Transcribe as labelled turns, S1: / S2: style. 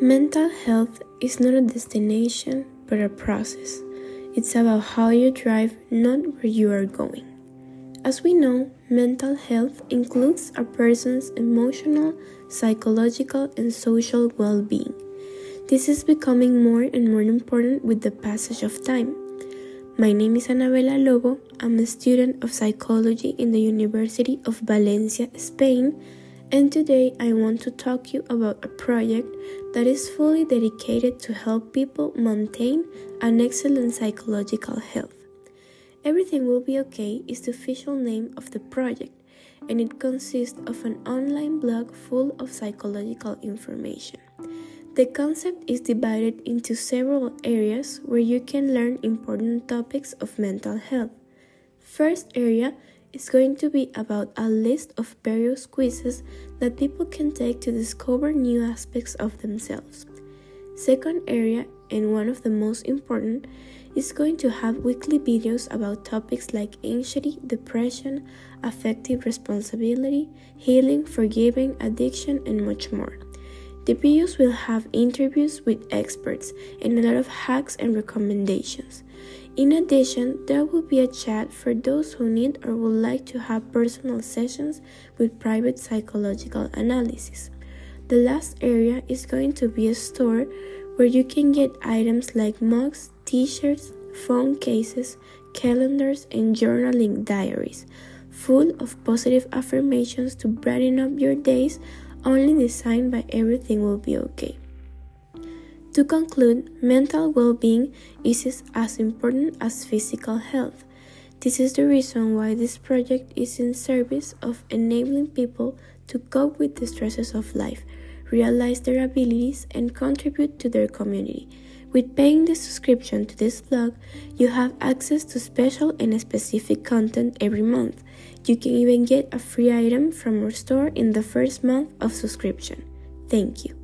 S1: Mental health is not a destination, but a process. It's about how you drive, not where you are going. As we know, mental health includes a person's emotional, psychological, and social well being. This is becoming more and more important with the passage of time. My name is Anabela Lobo. I'm a student of psychology in the University of Valencia, Spain and today I want to talk to you about a project that is fully dedicated to help people maintain an excellent psychological health. Everything Will Be Okay is the official name of the project, and it consists of an online blog full of psychological information. The concept is divided into several areas where you can learn important topics of mental health. First area is going to be about a list of various quizzes that people can take to discover new aspects of themselves. Second area, and one of the most important, is going to have weekly videos about topics like anxiety, depression, affective responsibility, healing, forgiving, addiction, and much more. The videos will have interviews with experts and a lot of hacks and recommendations. In addition, there will be a chat for those who need or would like to have personal sessions with private psychological analysis. The last area is going to be a store where you can get items like mugs, t shirts, phone cases, calendars, and journaling diaries, full of positive affirmations to brighten up your days only designed by Everything Will Be Okay. To conclude, mental well being is as important as physical health. This is the reason why this project is in service of enabling people to cope with the stresses of life, realize their abilities, and contribute to their community. With paying the subscription to this blog, you have access to special and specific content every month. You can even get a free item from our store in the first month of subscription. Thank you.